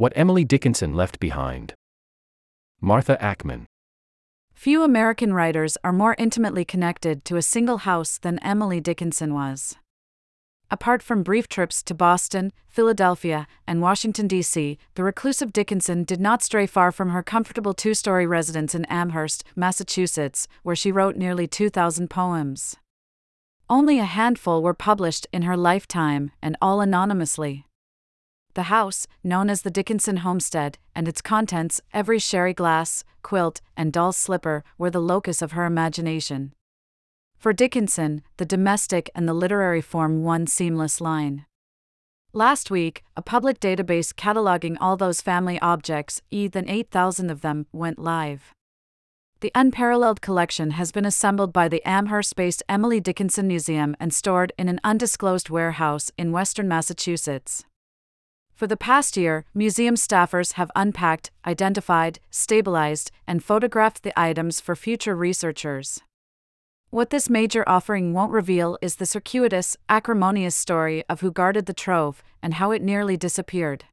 What Emily Dickinson Left Behind. Martha Ackmann. Few American writers are more intimately connected to a single house than Emily Dickinson was. Apart from brief trips to Boston, Philadelphia, and Washington, D.C., the reclusive Dickinson did not stray far from her comfortable two story residence in Amherst, Massachusetts, where she wrote nearly 2,000 poems. Only a handful were published in her lifetime, and all anonymously. The house, known as the Dickinson Homestead, and its contents, every sherry glass, quilt, and doll slipper, were the locus of her imagination. For Dickinson, the domestic and the literary form one seamless line. Last week, a public database cataloging all those family objects, e than 8,000 of them, went live. The unparalleled collection has been assembled by the Amherst based Emily Dickinson Museum and stored in an undisclosed warehouse in western Massachusetts. For the past year, museum staffers have unpacked, identified, stabilized, and photographed the items for future researchers. What this major offering won't reveal is the circuitous, acrimonious story of who guarded the trove and how it nearly disappeared.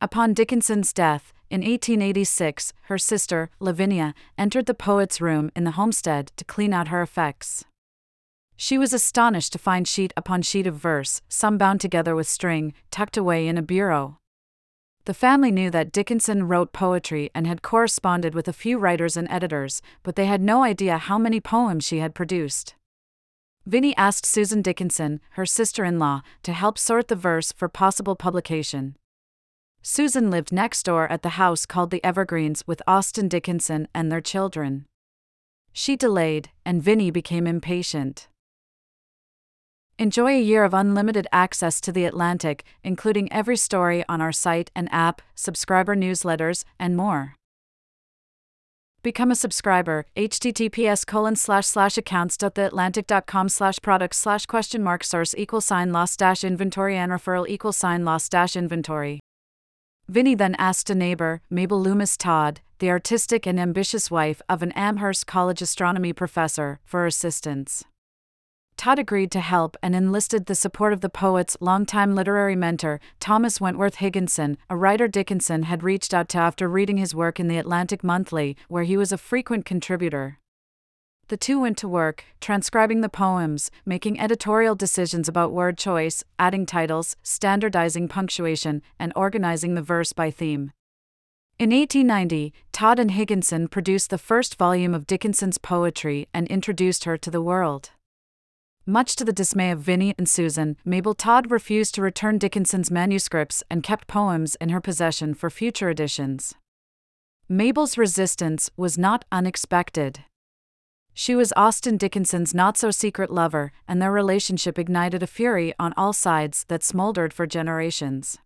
Upon Dickinson's death, in 1886, her sister, Lavinia, entered the poet's room in the homestead to clean out her effects. She was astonished to find sheet upon sheet of verse, some bound together with string, tucked away in a bureau. The family knew that Dickinson wrote poetry and had corresponded with a few writers and editors, but they had no idea how many poems she had produced. Vinnie asked Susan Dickinson, her sister in law, to help sort the verse for possible publication. Susan lived next door at the house called the Evergreens with Austin Dickinson and their children. She delayed, and Vinnie became impatient. Enjoy a year of unlimited access to The Atlantic, including every story on our site and app, subscriber newsletters, and more. Become a subscriber, https colon slash slash accounts.theatlantic.com slash products slash question mark source equal sign loss dash inventory and referral equal sign loss dash inventory. Vinnie then asked a neighbor, Mabel Loomis Todd, the artistic and ambitious wife of an Amherst College astronomy professor, for assistance. Todd agreed to help and enlisted the support of the poet's longtime literary mentor, Thomas Wentworth Higginson, a writer Dickinson had reached out to after reading his work in the Atlantic Monthly, where he was a frequent contributor. The two went to work, transcribing the poems, making editorial decisions about word choice, adding titles, standardizing punctuation, and organizing the verse by theme. In 1890, Todd and Higginson produced the first volume of Dickinson's poetry and introduced her to the world. Much to the dismay of Vinnie and Susan, Mabel Todd refused to return Dickinson's manuscripts and kept poems in her possession for future editions. Mabel's resistance was not unexpected. She was Austin Dickinson's not so secret lover, and their relationship ignited a fury on all sides that smoldered for generations.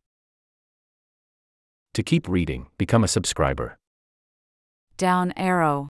To keep reading, become a subscriber. Down arrow.